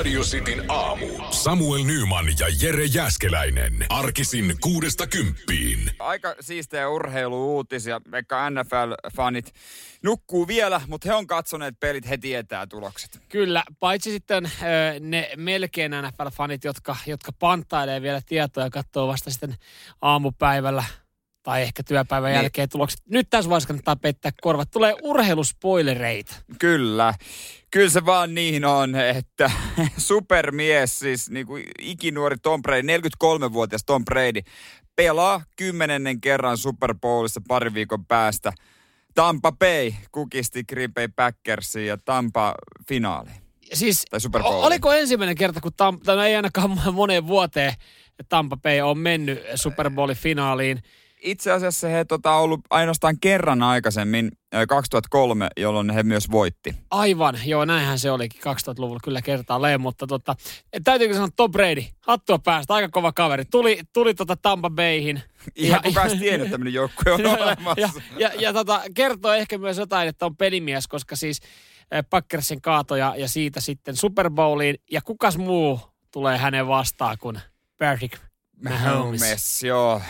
Radio Cityn aamu. Samuel Nyman ja Jere Jäskeläinen. Arkisin kuudesta kymppiin. Aika siistejä urheilu-uutisia. Vaikka NFL-fanit nukkuu vielä, mutta he on katsoneet pelit, he tietää tulokset. Kyllä, paitsi sitten ne melkein NFL-fanit, jotka, jotka panttailee vielä tietoa ja katsoo vasta sitten aamupäivällä tai ehkä työpäivän Niin. jälkeen tulokset. Nyt tässä vaiheessa kannattaa pettää korvat. Tulee urheiluspoilereita. Kyllä. Kyllä se vaan niin on, että supermies, siis niin kuin ikinuori Tom Brady, 43-vuotias Tom Brady, pelaa kymmenennen kerran Super Bowlissa pari viikon päästä. Tampa Bay kukisti Green Bay Packersiin ja Tampa finaali. Siis, Tai Super Bowl. oliko ensimmäinen kerta, kun Tam, tai no ei ainakaan moneen vuoteen Tampa Bay on mennyt Super Bowlin finaaliin. Itse asiassa he tota, ollut ainoastaan kerran aikaisemmin, ö, 2003, jolloin he myös voitti. Aivan, joo, näinhän se olikin 2000-luvulla kyllä kertaalleen, mutta tota, täytyykö sanoa Tom Brady, hattua päästä, aika kova kaveri. Tuli, tuli tota Tampa Bayhin. Ihan kukaan edes tiennyt, että tämmöinen joukkue on ja, olemassa. ja, ja, ja tota, kertoo ehkä myös jotain, että on pelimies, koska siis Packersin kaatoja ja siitä sitten Super Bowliin. Ja kukas muu tulee hänen vastaan kuin Patrick Mahomes. Mahomes, joo.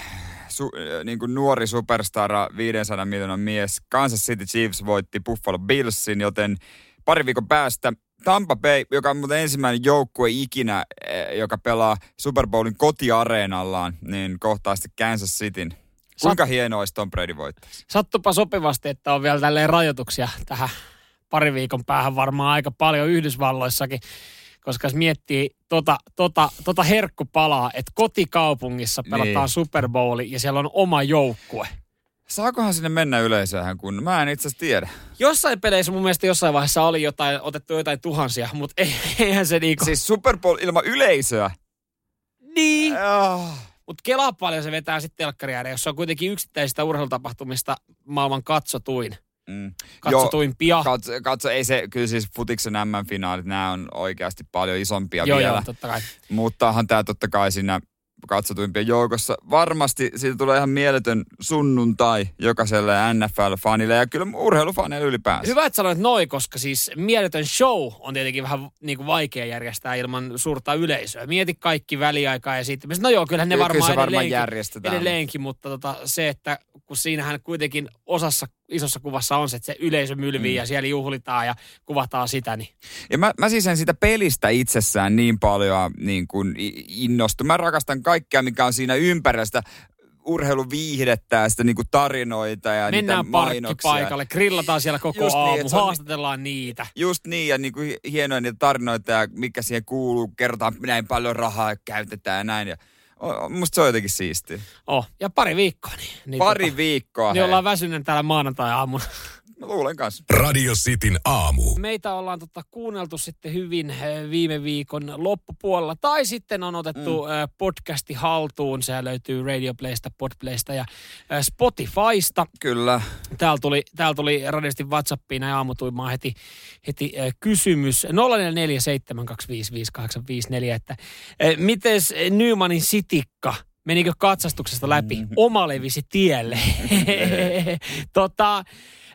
Su, äh, niin kuin nuori superstara, 500 miljoonan mies. Kansas City Chiefs voitti Buffalo Billsin, joten pari viikon päästä Tampa Bay, joka on muuten ensimmäinen joukkue ikinä, eh, joka pelaa Super Bowlin kotiareenallaan, niin kohtaa sitten Kansas Cityn. Kuinka hienoa olisi Tom Brady voittaisi? Sattupa sopivasti, että on vielä tälleen rajoituksia tähän pari viikon päähän varmaan aika paljon Yhdysvalloissakin. Koska jos miettii tota, tota, tota herkkupalaa, että kotikaupungissa pelataan Niin. niin. Super Bowli ja siellä on oma joukkue. Saakohan sinne mennä yleisöhän, kun mä en itse asiassa tiedä. Jossain peleissä mun mielestä jossain vaiheessa oli jotain, otettu jotain tuhansia, mutta ei, eihän se niinku... Siis Super Bowl ilman yleisöä. niin. Oh. Mutta kelaa paljon se vetää sitten telkkariääriä, jos se on kuitenkin yksittäisistä urheilutapahtumista maailman katsotuin. Mm. Katsotuimpia. Katso, katso, ei se, kyllä siis futiksen MM-finaalit, nämä on oikeasti paljon isompia joo, vielä. joo, totta kai. Mutta onhan tämä totta kai siinä katsotuimpien joukossa. Varmasti siitä tulee ihan mieletön sunnuntai jokaiselle NFL-fanille ja kyllä urheilufaneille ylipäänsä. Hyvä, että sanoit noin, koska siis mieletön show on tietenkin vähän niin kuin vaikea järjestää ilman suurta yleisöä. Mieti kaikki väliaikaa ja sitten, no joo, kyllähän ne Kyllä varmaan, se varmaan edelleenkin, järjestetään. edelleenkin, mutta tota, se, että kun siinähän kuitenkin osassa isossa kuvassa on se, että se yleisö mylvii mm. ja siellä juhlitaan ja kuvataan sitä, niin Ja mä, mä siis en sitä pelistä itsessään niin paljon niin kuin innostu. Mä rakastan kaikkea, mikä on siinä ympärillä sitä urheiluviihdettä ja sitä niin kuin tarinoita ja mennään niitä mainoksia. parkkipaikalle, grillataan siellä koko Just niin, aamu, että se on- haastatellaan niitä. Just niin, ja niin kuin hienoja niitä tarinoita ja mikä siihen kuuluu. Kerrotaan, näin paljon rahaa käytetään ja näin. Ja, musta se on jotenkin siistiä. Oh, ja pari viikkoa. Niin, niin Pari tota, viikkoa, Niin hei. ollaan väsynen täällä maanantai-aamuna. Mä luulen kanssa. Radio Cityn aamu. Meitä ollaan tota kuunneltu sitten hyvin eh, viime viikon loppupuolella. Tai sitten on otettu mm. podcasti haltuun. Se löytyy Radio Playsta, Podplaysta ja eh, Spotifysta. Kyllä. Täällä tuli, täällä tuli radiosti Whatsappiin ja aamutuimaan heti, heti äh, kysymys 0447255854, että äh, mites Nymanin sitikka, menikö katsastuksesta läpi? Oma levisi tielle. tota,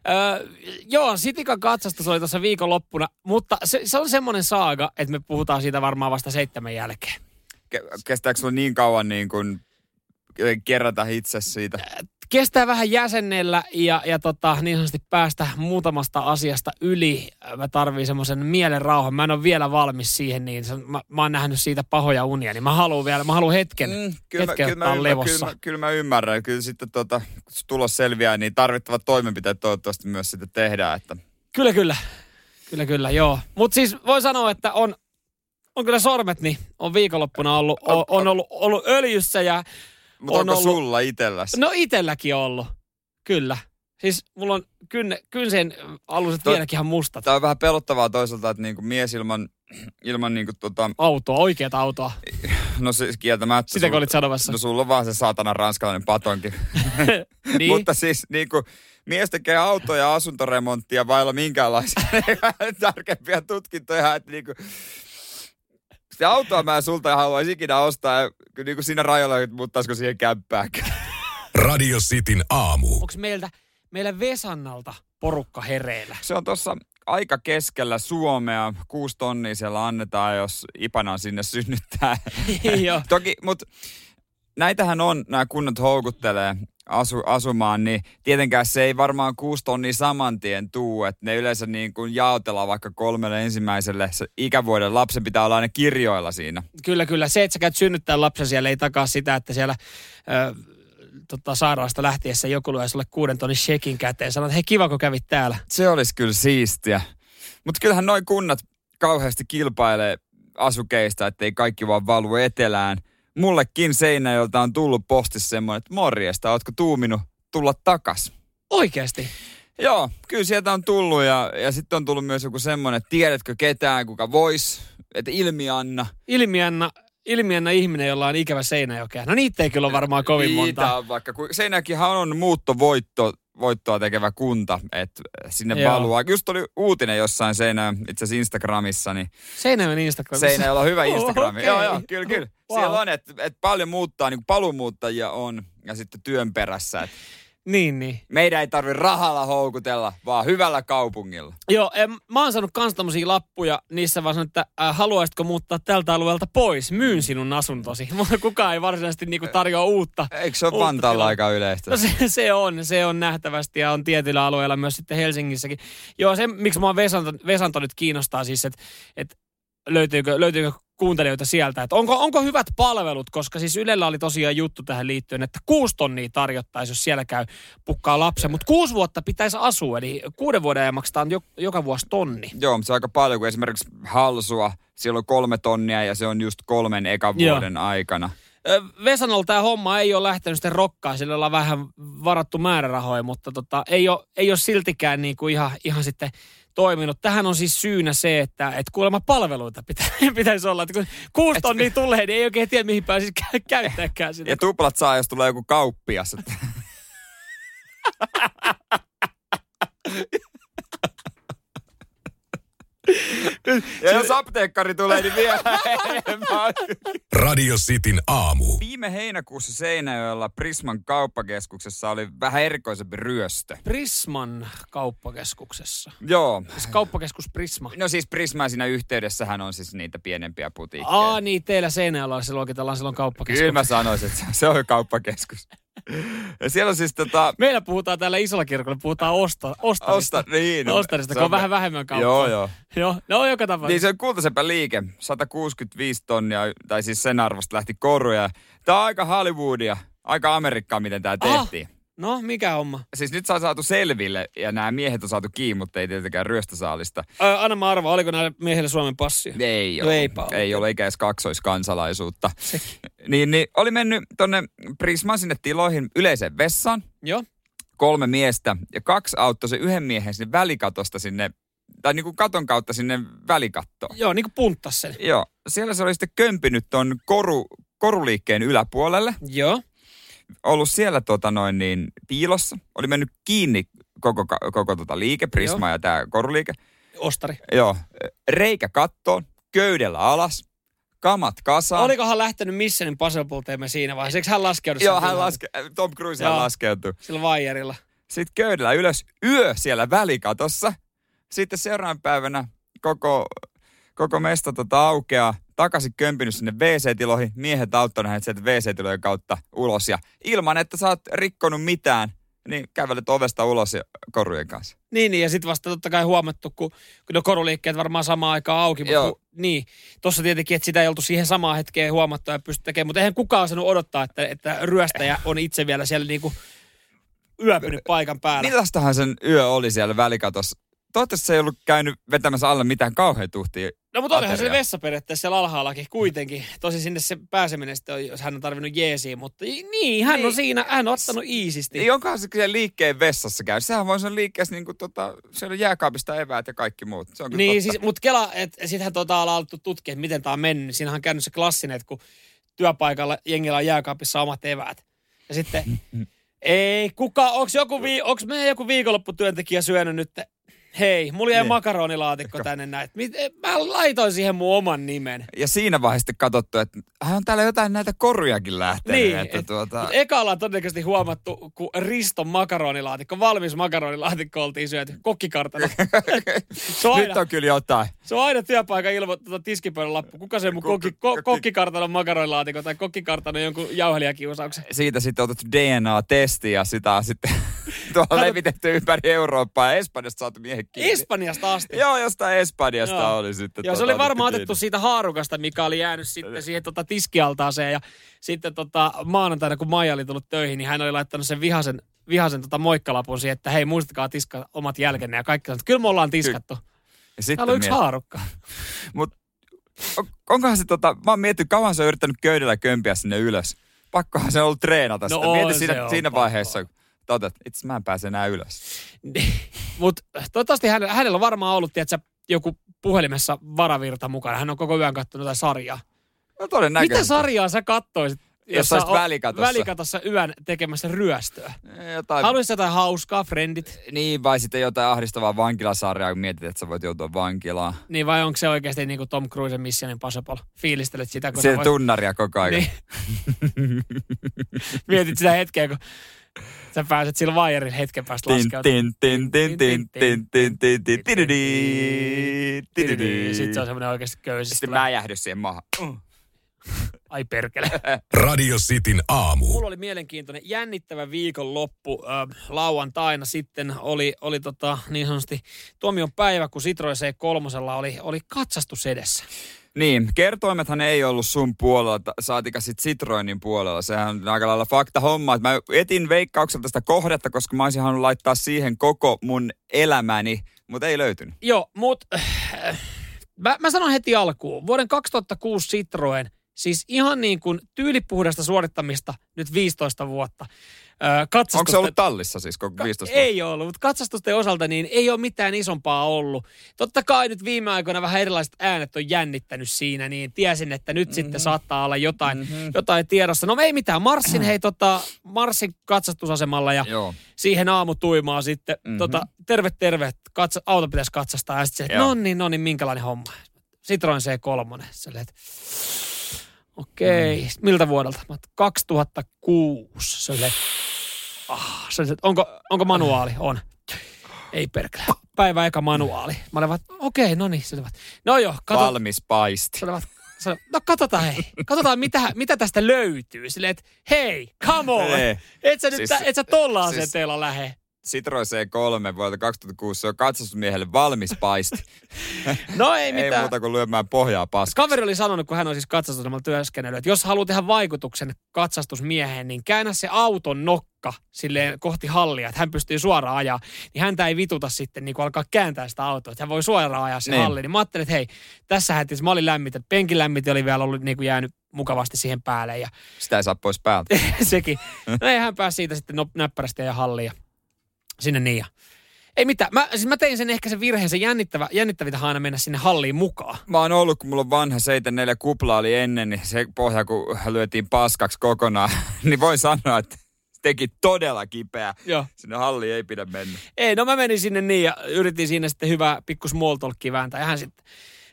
äh, joo, sitikan katsastus oli tuossa viikonloppuna, mutta se, se on semmoinen saaga, että me puhutaan siitä varmaan vasta seitsemän jälkeen. Ke- Kestääkö sulla niin kauan niin kuin kerätä itse siitä? Kestää vähän jäsennellä ja, ja tota, niin sanotusti päästä muutamasta asiasta yli. Mä tarviin semmoisen mielen rauhan. Mä en ole vielä valmis siihen, niin se, mä, mä oon nähnyt siitä pahoja unia, niin mä haluan vielä, mä haluan hetken, mm, kyllä, mä, hetken kyllä, mä, ottaa ymmär- levossa. kyllä, mä, kyllä mä ymmärrän. Kyllä sitten tota, kun tulos selviää, niin tarvittavat toimenpiteet toivottavasti myös sitten tehdään. Että Kyllä, kyllä. Kyllä, kyllä, joo. Mutta siis voi sanoa, että on, on kyllä sormet, niin on viikonloppuna ollut, on, on ollut, ollut öljyssä ja Mutta On onko ollut- sulla itselläsi? no itelläkin ollut. Kyllä. Siis mulla on kynne, kynseen aluset Toi- vieläkin ihan mustat. Tämä on vähän pelottavaa toisaalta, että niinku mies ilman, ilman niinku tota, Autoa, oikeata autoa. no siis kieltämättä. Sitäkö sul- olit sanomassa? No sulla on vaan se saatana ranskalainen patonki. niin. Mutta siis niinku, mies tekee auto- ja asuntoremonttia vailla minkäänlaisia tärkeimpiä tutkintoja, että niinku, sitä autoa mä en sulta haluaisi ikinä ostaa, kyllä niinku siinä rajalla, että muuttaisiko siihen kämppääkään. Radio Cityn aamu. Onko meiltä, meillä Vesannalta porukka hereillä? Se on tuossa aika keskellä Suomea. Kuusi tonnia siellä annetaan, jos Ipana sinne synnyttää. Joo. Toki, mutta näitähän on, nämä kunnat houkuttelee asu, asumaan, niin tietenkään se ei varmaan kuusi tonnia saman tien tuu, että ne yleensä niin kuin jaotellaan vaikka kolmelle ensimmäiselle se ikävuoden lapsen pitää olla aina kirjoilla siinä. Kyllä, kyllä. Se, että sä käyt synnyttää lapsen siellä, ei takaa sitä, että siellä ö, tota, sairaalasta lähtiessä joku lyö sulle kuuden tonnin shekin käteen. Sanot, hei kiva, kun kävit täällä. Se olisi kyllä siistiä. Mutta kyllähän noin kunnat kauheasti kilpailee asukeista, ettei kaikki vaan valu etelään. Mullekin Seinäjöltä on tullut postissa semmoinen, että morjesta, ootko tuuminut tulla takas? Oikeasti. Joo, kyllä sieltä on tullut ja, ja sitten on tullut myös joku semmoinen, että tiedätkö ketään, kuka vois, että ilmianna. Ilmianna, ilmianna ihminen, jolla on ikävä Seinäjokea. No niitä ei kyllä ole varmaan kovin Niitä monta. on vaikka, kun Seinäjokihan on muuttovoitto, voittoa tekevä kunta, että sinne Joo. valuu. Just oli uutinen jossain Seinä, itse asiassa Instagramissa, niin Seinäjoen Instagramissa. Seinäjoella on hyvä Oh, Instagrami. okei. Joo, joo, kyllä, kyllä. Wow. Siellä on, että et paljon muuttaa, niin paluumuuttajia on ja sitten työn perässä. Et Niin, niin. meidän ei tarvi rahalla houkutella, vaan hyvällä kaupungilla. Joo, em, mä oon saanut kans tämmösiä lappuja, niissä vaan sanonut, että äh, haluaisitko muuttaa tältä alueelta pois, myyn sinun asuntosi. Kukaan ei varsinaisesti niinku tarjoa uutta. Eikö se ole Vantaalla aika yleistä? No se, se, on, se on nähtävästi ja on tietyillä alueilla myös sitten Helsingissäkin. Joo, se miksi mua Vesanto, Vesanto nyt kiinnostaa siis, että et löytyykö, löytyykö kuuntelijoita sieltä, että onko, onko hyvät palvelut, koska siis Ylellä oli tosiaan juttu tähän liittyen, että kuusi tonnia tarjottaisiin, jos siellä käy pukkaa lapsen, mutta kuusi vuotta pitäisi asua, eli kuuden vuoden ajan maksetaan jo, joka vuosi tonni. Joo, mutta se on aika paljon, kun esimerkiksi Halsua, siellä on kolme tonnia ja se on just kolmen ekan Joo. vuoden aikana. Ö, Vesanolla tämä homma ei ole lähtenyt sitten rokkaan, sillä ollaan vähän varattu määrärahoja, mutta tota, ei, ole, ei ole siltikään niinku ihan, ihan sitten toiminut. Tähän on siis syynä se, että et kuulemma palveluita pitä, pitäisi olla. Että kun kuusi tonnia tulee, niin ei oikein tiedä, mihin pääsisi kä- käyttääkään sitä. Ja tuplat saa, jos tulee joku kauppias. ja jos apteekkari tulee, niin vielä enemmän. Radio Cityn aamu. Viime heinäkuussa Seinäjoella Prisman kauppakeskuksessa oli vähän erikoisempi ryöstö. Prisman kauppakeskuksessa. Joo. Siis kauppakeskus Prisma. No siis Prisma siinä yhteydessähän on siis niitä pienempiä putiikkeja. Aa niin, teillä Seinäjoella se luokitellaan silloin kauppakeskus. Kyllä mä sanoisin, että se on kauppakeskus. Ja siellä on siis tota... Meillä puhutaan täällä isolla kirkolla, puhutaan osta, ostarista. Osta, niin. Ostarista, kun on vähän vähemmän kauppaa. Joo, joo. Joo, no joka tapauksessa. Niin se on kultaisempä liike. 165 tonnia, tai siis sen arvosta lähti koruja. Tää on aika Hollywoodia, aika Amerikkaa, miten Aha. tehtiin. No, mikä homma? Siis nyt on saatu selville, ja nämä miehet on saatu kiinni, mutta ei tietenkään ryöstösaalista. Ö, anna mä arvaa, oliko näillä miehillä Suomen passia? Ei No ole. eipä ole. ei ole eikä edes kaksoiskansalaisuutta. Niin, niin oli mennyt tonne Prisman sinne tiloihin yleiseen vessaan. Joo. kolme miestä ja kaksi auttoi se yhden miehen sinne välikatosta sinne, tai niin kuin katon kautta sinne välikattoon. Joo, niin kuin punttas sen. Joo, siellä se oli sitten kömpinyt ton koru, koruliikkeen yläpuolelle, Joo. Ollut siellä tota noin niin piilossa, oli mennyt kiinni koko, koko tota liike, Prisma ja tämä koruliike. Ostari. Joo, reikä kattoon, köydellä alas, kamat kasaan. Olikohan lähtenyt Mission Impossible teemme siinä vaiheessa? Eikö hän laskeudu? Joo, hän laske, Tom Cruise Joo. laskeutui. Sillä vaijerilla. Sitten köydellä ylös, yö siellä välikatossa. Sitten seuraavana päivänä koko, koko mesta tota aukeaa, takaisin kömpinyt sinne WC-tiloihin, miehet auttanut hänet sieltä WC-tilojen kautta ulos. Ja ilman, että sä oot rikkonut mitään, niin kävelet ovesta ulos ja korujen kanssa. Niin, niin, ja sitten vasta totta kai huomattu, kun, kun ne koruliikkeet varmaan samaan aikaan auki. Mutta Joo. kun, niin, tuossa tietenkin, että sitä ei oltu siihen samaan hetkeen huomattu ja pysty tekemään. Mutta eihän kukaan osannut odottaa, että, että ryöstäjä on itse vielä siellä niinku yöpynyt paikan päällä. Millaistahan sen yö oli siellä välikatossa? Toivottavasti se ei ollut käynyt vetämässä alle mitään kauhean tuhtia. No mutta olihan se vessa periaatteessa siellä alhaallakin kuitenkin. Tosi sinne se pääseminen sitten on, jos hän on tarvinnut jeesiä, mutta niin, hän on Niin. siinä, hän on ottanut iisisti. Niin onkohan se siellä liikkeen vessassa käy? Sehän voi olla liikkeessä niin kuin tota, siellä on jääkaapista eväät ja kaikki muut. Se on kyllä Niin, totta. siis, mutta Kela, että sittenhän tota ollaan alettu tutkia, että miten tämä on mennyt. Siinähän on käynyt se klassinen, että kun työpaikalla jengillä on jääkaapissa omat eväät. Ja sitten, ei kuka, onks, joku vii, onks meidän joku viikonlopputyöntekijä syönyt nyt hei, mulla jäi Niin. makaronilaatikko tänne näin. Eh, Mä laitoin siihen mun oman nimen. Ja siinä vaiheessa katsottu, että on täällä jotain näitä korujakin lähtenyt. Niin, että et- tuota, Mut eka ollaan todennäköisesti huomattu, kun Riston makaronilaatikko, valmis makaronilaatikko oltiin syöty kokkikartano. se, on nyt aina, on kyllä jotain. se on aina työpaikan ilmo, tota tiskipöydän lappu. Kuka se mun Ko- kokki, ko- ko, kokki- kokkikartanon makaronilaatikko tai kokkikartanon jonkun jauhelijakiusauksen. Siitä sitten otettu DNA-testi ja sitä on sitten tuolla Kato- levitetty ympäri Eurooppaa ja Espanjasta saatu miehen kiinni. Espanjasta asti. Joo, jostain Espanjasta Joo. oli sitten. Joo, se tota, oli varmaan otettu otettu siitä haarukasta, mikä oli jäänyt sitten siihen tota tiskialtaaseen. Ja sitten tota, maanantaina, kun Maija oli tullut töihin, niin hän oli laittanut sen vihasen, vihasen tota moikkalapun siihen, että hei, muistakaa tiskaa omat jälkenne. Ja kaikki sanoi, että kyllä me ollaan tiskattu. Ja sitten Täällä on yksi miet- haarukka. Mut on, onkohan se tota, mä oon miettinyt, kauan se on yrittänyt köydellä kömpiä sinne ylös. Pakkohan se on ollut treenata No sitä. on Mieti se siinä, siinä pakko. vaiheessa, kun totet, itse mä en pääse enää ylös. Mutta toivottavasti hänellä, hänellä on varmaan ollut, tiedätkö, joku puhelimessa varavirta mukana. Hän on koko yön katsonut jotain sarjaa. No todennäköisesti. Mitä sarjaa sä kattoisit, Jos sä välikatossa. välikatossa yön tekemässä ryöstöä? Jotain, Haluaisit jotain hauskaa, friendit? Niin, vai sitten jotain ahdistavaa vankilasarjaa, kun mietit, että sä voit joutua vankilaan. Niin vai onko se oikeasti niin kuin Tom Cruisen Mission Impossible? Fiilistelet sitä, kun Siellä voit- tunnaria koko ajan. Niin. Mietit sitä hetkeä, kun Sä pääset sillä vaijerin hetken päästä laskeutumaan. Sitten se on semmoinen oikeasti köysi. Sitten mä jähdy siihen maahan. Ai perkele. Radio Cityn aamu. Mulla oli mielenkiintoinen, jännittävä viikonloppu. Äh, lauantaina sitten oli, oli tota, niin sanotusti tuomion päivä, kun Citroen C3 oli, oli katsastus edessä. Niin, kertoimethan ei ollut sun puolella, saatika sit Citroenin puolella. Sehän on aika lailla fakta homma. Mä etin veikkaukselta sitä kohdetta, koska mä olisin halunnut laittaa siihen koko mun elämäni, mutta ei löytynyt. Joo, mutta äh, mä, mä sanon heti alkuun. Vuoden 2006 Citroen, siis ihan niin kuin tyylipuhdasta suorittamista nyt 15 vuotta. Äh, katsastusten- Onko se ollut tallissa siis koko 15 vuotta? Ei ollut, mutta katsastusten osalta niin ei ole mitään isompaa ollut. Totta kai nyt viime aikoina vähän erilaiset äänet on jännittänyt siinä, niin tiesin, että nyt mm-hmm. sitten saattaa olla jotain, mm-hmm. jotain tiedossa. No ei mitään, Marssin hei tota, Marssin katsastusasemalla ja Joo. siihen aamutuimaa sitten, Mhm. mm-hmm. tota, terve terve, katsa, auto pitäisi katsastaa ja sitten se, että no niin, no niin, minkälainen homma. Citroen C3, Silleen, että okei, okay. Mm. miltä vuodelta? Mä, oon, 2006. Se oli, ah, se oli, onko, onko manuaali? On. Ei perkele. Päivä eka manuaali. Mä olin vaan, okei, okay, no niin. No joo, kato, Valmis paisti. oli, no katsotaan hei, katsotaan mitä, mitä tästä löytyy. Silleen, että hei, come on. Ei. Et sä, nyt, siis, et sä tolla siis- asenteella lähe. Citroen C3 vuodelta 2006, se on katsastusmiehelle valmis paisti. No ei ei mitään. muuta kuin lyömään pohjaa paskaksi. Kaveri oli sanonut, kun hän on siis katsastusasemalla työskennellyt, että jos haluaa tehdä vaikutuksen katsastusmieheen, niin käännä se auton nokka silleen kohti hallia, että hän pystyy suoraan ajaa. Niin häntä ei vituta sitten niin kuin alkaa kääntää sitä autoa, että hän voi suoraan ajaa se Niin. halliin. Niin mä ajattelin, että hei, tässä hätissä mä olin lämmitä. Penkin lämmitä oli vielä ollut niin kuin jäänyt mukavasti siihen päälle ja Sitä ei saa pois päältä. sekin. No ei hän pääsi siitä sitten no, näppärästi ja halliin ja sinne niin ja. Ei mitään. Mä, siis mä tein sen ehkä sen virheen, se jännittävä, jännittävintä aina mennä sinne halliin mukaan. Mä oon ollut, kun mulla on vanha 74 kupla oli ennen, niin se pohja, kun lyötiin paskaksi kokonaan, niin voin sanoa, että teki todella kipeää. Joo. Sinne halliin ei pidä mennä. Ei, no mä menin sinne niin ja yritin siinä sitten hyvää pikku small talkia vääntää. Ja hän sitten,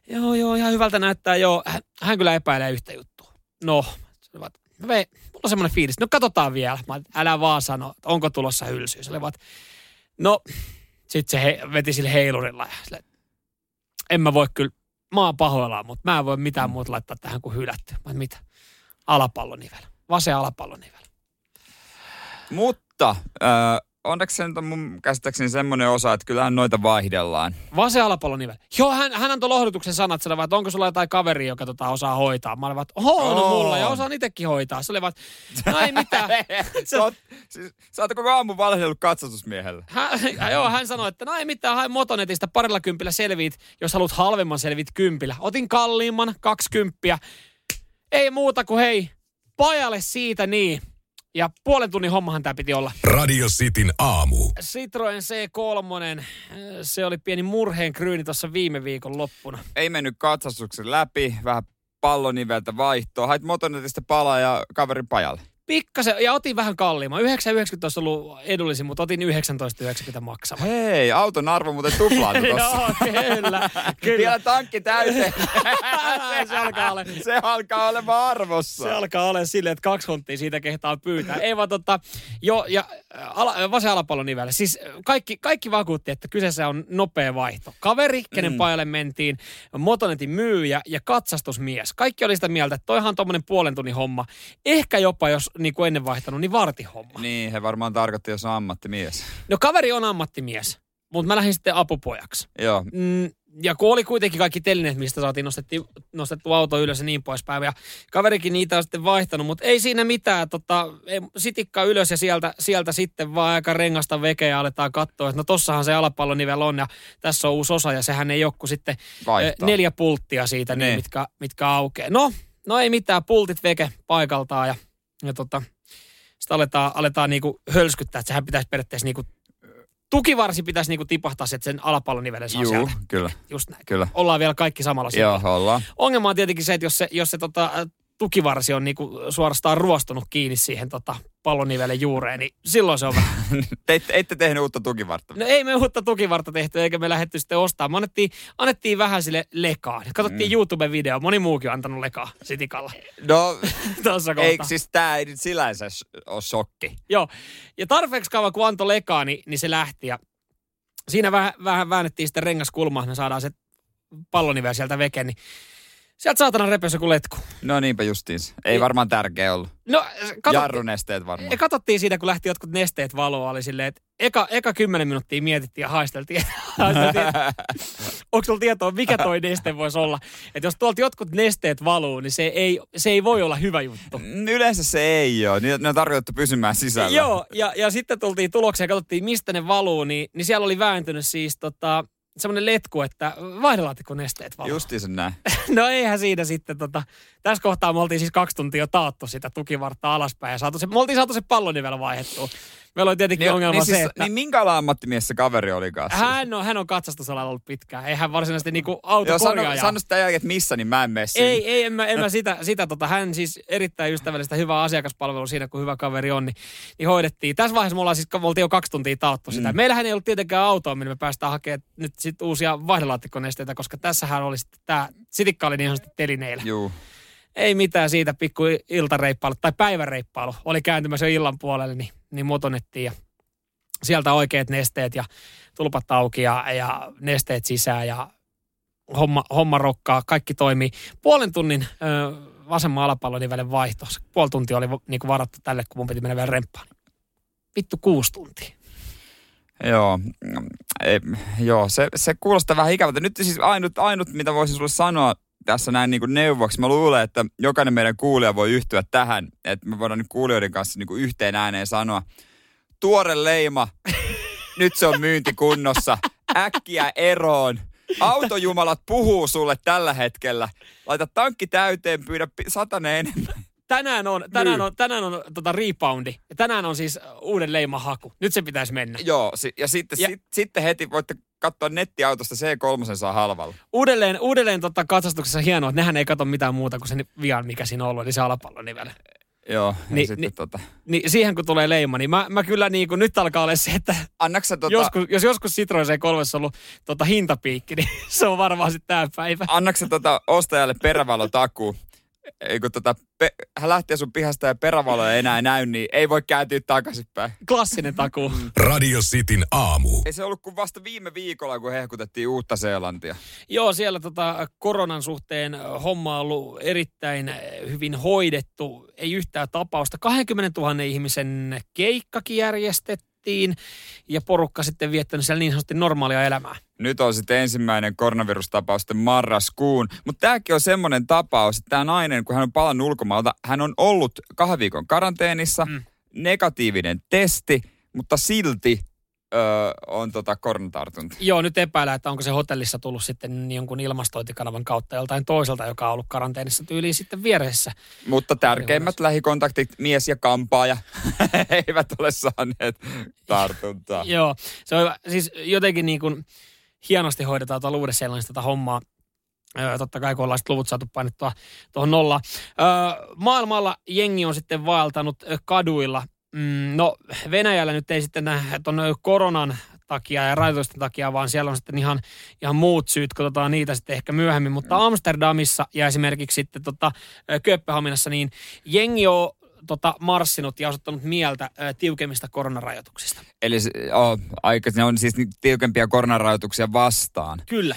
joo, joo, ihan hyvältä näyttää, joo. Hän, hän kyllä epäilee yhtä juttua. No, se oli vaan, että, no vei, mulla on semmoinen fiilis, no katsotaan vielä. Mä, älä vaan sano, että onko tulossa hylsyä. Se oli vaan, että, no, sitten se he, veti sille heilurilla ja sille, en mä voi kyllä, mä oon pahoillaan, mutta mä en voi mitään muuta laittaa tähän kuin hylätty. Mä, mitä? Alapallonivel. Vasen alapallonivel. Mutta äh, onneksi se nyt on mun käsittääkseni semmoinen osa, että kyllähän noita vaihdellaan. Vasen alapallonivel. Joo, hän, hän antoi lohdutuksen sanat, sille vaan, että onko sulla jotain kaveria, joka tota osaa hoitaa. Mä olin vaan, oho, no mulla, ja osaan itsekin hoitaa. Se oli vaan, no ei mitään. Sä oot, siis, sä oot koko aamun valehdellut katsastusmiehelle. Hän, joo, hän sanoi, että no ei mitään, hae Motonetista parilla kympillä selviit, jos haluat halvemman selviit kympillä. Otin kalliimman, kaksi kymppiä. Ei muuta kuin hei, pajalle siitä niin. Ja puolen tunnin hommahan tämä piti olla. Radio Cityn aamu. Citroen C3, äh, se oli pieni murheen kryyni tuossa viime viikon loppuna. Ei mennyt katsastuksen läpi, vähän palloniveltä vaihtoa. Hait motonetista palaa ja kaverin pajalle. Pikkasen, ja otin vähän kalliimman. 9,90 olisi ollut edullisin, mutta otin 19,90 maksava. Hei, auton arvo muuten tuplaantui tossa. Joo, kyllä. Vielä kyllä. tankki täyteen. se alkaa olla. Se alkaa olemaan arvossa. Se alkaa olla silleen, että kaksi hunttia siitä kehtaa pyytää. Ei vaan tota, jo, ja äh, ala, vasen alapallon nivellä. Siis äh, kaikki, kaikki vakuutti, että kyseessä on nopea vaihto. Kaveri, kenen mm. pajalle mentiin, motonetin myyjä ja katsastusmies. Kaikki oli sitä mieltä, että toihan on tommonen puolen tunnin homma. Ehkä jopa, jos niin kuin ennen vaihtanut, niin vartihomma. Niin, he varmaan tarkoitti, jos on ammattimies. No kaveri on ammattimies, mutta mä lähdin sitten apupojaksi. Joo. Mm, ja kun oli kuitenkin kaikki telineet, mistä saatiin nostettu, nostettu auto ylös ja niin poispäin. Ja kaverikin niitä on sitten vaihtanut, mutta ei siinä mitään. Tota, ei, sitikka ylös ja sieltä, sieltä sitten vaan aika rengasta vekeä ja aletaan katsoa, että no tossahan se alapallonivel on ja tässä on uusi osa ja sehän ei kuin sitten Vaihtaa. eh, neljä pulttia siitä, niin, Niin. mitkä, mitkä aukeaa. No, no ei mitään, pultit veke paikaltaan ja, ja tota, sitten aletaan, aletaan niinku hölskyttää, että sehän pitäisi periaatteessa niinku, tukivarsi pitäisi niinku tipahtaa että sen alapallonivelen saa Juu, sieltä. kyllä. Just näin. Kyllä. Ollaan vielä kaikki samalla Joo, sivulla. ollaan. Ongelma on tietenkin se, että jos se, jos se tota, tukivarsi on niinku suorastaan ruostunut kiinni siihen tota, pallonivelen juureen, niin silloin se on vähän. Te ette, ette tehnyt uutta tukivartta. No ei me uutta tukivarta tehty, eikä me lähdetty sitten ostamaan. Me annettiin, annettiin vähän sille lekaa. Katsottiin mm. YouTube-video, moni muukin on antanut lekaa sitikalla No, tuossa ei, siis tää ei nyt sillänsä ole shokki. Joo, ja tarpeeksi kauan kun antoi lekaa, niin, niin se lähti ja siinä vähän, vähän väännettiin sitten rengaskulmaa, että me saadaan se pallonivel sieltä veke, niin sieltä saatana repesi joku letku. No niinpä justiins. Ei varmaan tärkeä ollut. No, katsottiin, Jarrunesteet varmaan. ja katsottiin siitä, kun lähti jotkut nesteet valoa, oli silleen, että eka, eka kymmenen minuuttia mietittiin ja haisteltiin, haisteltiin onko sulla tietoa, mikä toi neste voisi olla. Että jos tuolta jotkut nesteet valuu, niin se ei, se ei voi olla hyvä juttu. Mm, Yleensä se ei ole. Ne on tarkoitettu pysymään sisällä. Joo, ja, ja sitten tultiin tulokseen ja katsottiin, mistä ne valuu, niin, niin siellä oli vääntynyt siis tota, semmoinen letku, että vaihdelaatikko nesteet valuu. Justiinsa näin. No eihän siinä sitten tota, tässä kohtaa me oltiin siis kaksi tuntia taattu sitä tukivartta alaspäin ja saatu se, me oltiin saatu se pallonivel vaihdettua. Meillä oli tietenkin Niin, ongelma niin, se, siis, että niin minkälainen ammattimies se kaveri oli kanssa? hän on, hän on katsastusalalla ollut pitkään. Ei hän varsinaisesti niinku auto Joo, sano, sano sitä jälkeen, että missä, niin mä en mene. Ei, ei, en mä, en mä sitä, sitä tota, hän siis erittäin ystävällistä, hyvää asiakaspalvelua siinä, kun hyvä kaveri on, niin, niin hoidettiin. Tässä vaiheessa me ollaan siis, me oltiin jo kaksi tuntia taattu sitä. Mm. Meillähän ei ollut tietenkään autoa, millä me päästään hakemaan nyt sit uusia vaihdelaatikkonesteitä, koska tässähän oli sitten tämä, sitikka oli niin sanotusti telineillä. Juu. Ei mitään siitä pikku iltareippailu tai päiväreippailu. Oli kääntymässä jo illan puolelle, niin, niin motonettiin ja sieltä oikeat nesteet ja tulpat auki ja, ja nesteet sisään ja homma, homma rokkaa. Kaikki toimii. Puolen tunnin ö, vasemman alapallonivelen vaihto. Se Puoli tuntia oli niin kuin varattu tälle, kun mun piti mennä vielä remppaan. Vittu kuusi tuntia. Joo, Mm, ei, joo se, se kuulostaa vähän ikävältä. Nyt siis ainut, ainut mitä voisin sulle sanoa tässä näin niin kuin neuvoksi, mä luulen, että jokainen meidän kuulija voi yhtyä tähän, että me voidaan nyt kuulijoiden kanssa niin kuin yhteen ääneen sanoa, tuore leima, nyt se on myyntikunnossa, äkkiä eroon. Autojumalat puhuu sulle tällä hetkellä. Laita tankki täyteen, pyydä satanen enemmän. Tänään on, tänään Myy. on, tänään on tota reboundi. Tänään on siis uuden leimahaku. Nyt se pitäisi mennä. Joo, si- ja sitten, Ja- sit, sitten heti voitte katsoa nettiautosta C3 saa halvalla. Uudelleen, uudelleen tota katsastuksessa hienoa, että nehän ei katso mitään muuta kuin sen vian, mikä siinä on ollut, eli se alapallonivel. Joo, ja Ni- sitten ni- tota... Niin siihen kun tulee leima, niin mä, mä kyllä niin kuin, nyt alkaa olla se, että Annaks sä tota... joskus, jos joskus Citroen C3 on ollut tota, hintapiikki, niin se on varmaan sitten tämä päivä. Annaks sä tota ostajalle perävalo takuu? Ei kun tota, pe- hän lähtee sun pihasta ja perävalo ei enää näy, niin ei voi kääntyä takaisinpäin. Klassinen takuu. Radio Cityn aamu. Ei se ollut kuin vasta viime viikolla, kun hehkutettiin uutta Seelantia. Joo, siellä tota, koronan suhteen homma on ollut erittäin eh, hyvin hoidettu. Ei yhtään tapausta. 20 000 ihmisen keikkakin järjestettiin ja porukka sitten viettänyt siellä niin sanotusti normaalia elämää. Nyt on sitten ensimmäinen koronavirustapaus sitten marraskuun. Mutta tämäkin on semmoinen tapaus, että tämä nainen, kun hän on palannut ulkomaalta, hän on ollut kahden viikon karanteenissa, mm. negatiivinen testi, mutta silti öö, on tota koronatartunta. Joo, nyt epäillään, että onko se hotellissa tullut sitten jonkun ilmastointikanavan kautta joltain toiselta, joka on ollut karanteenissa tyyliin sitten vieressä. Mutta tärkeimmät lähikontaktit, mies ja kampaaja, eivät ole saaneet tartuntaa. Joo, se on siis jotenkin niin kuin hienosti hoidetaan tuolla Uudessa-Seelannissa tätä hommaa. Öö, totta kai kun ollaan luvut saatu painettua tuohon nolla. Öö, maailmalla jengi on sitten vaeltanut kaduilla. Mm, no Venäjällä nyt ei sitten tuon koronan takia ja rajoitusten takia, vaan siellä on sitten ihan, ihan muut syyt, katsotaan niitä sitten ehkä myöhemmin. Mutta mm. Amsterdamissa ja esimerkiksi sitten tota, Kööpenhaminassa, niin jengi on tota, marssinut ja osoittanut mieltä ä, tiukemmista koronarajoituksista. Eli oh, aika, ne on siis tiukempia koronarajoituksia vastaan. Kyllä.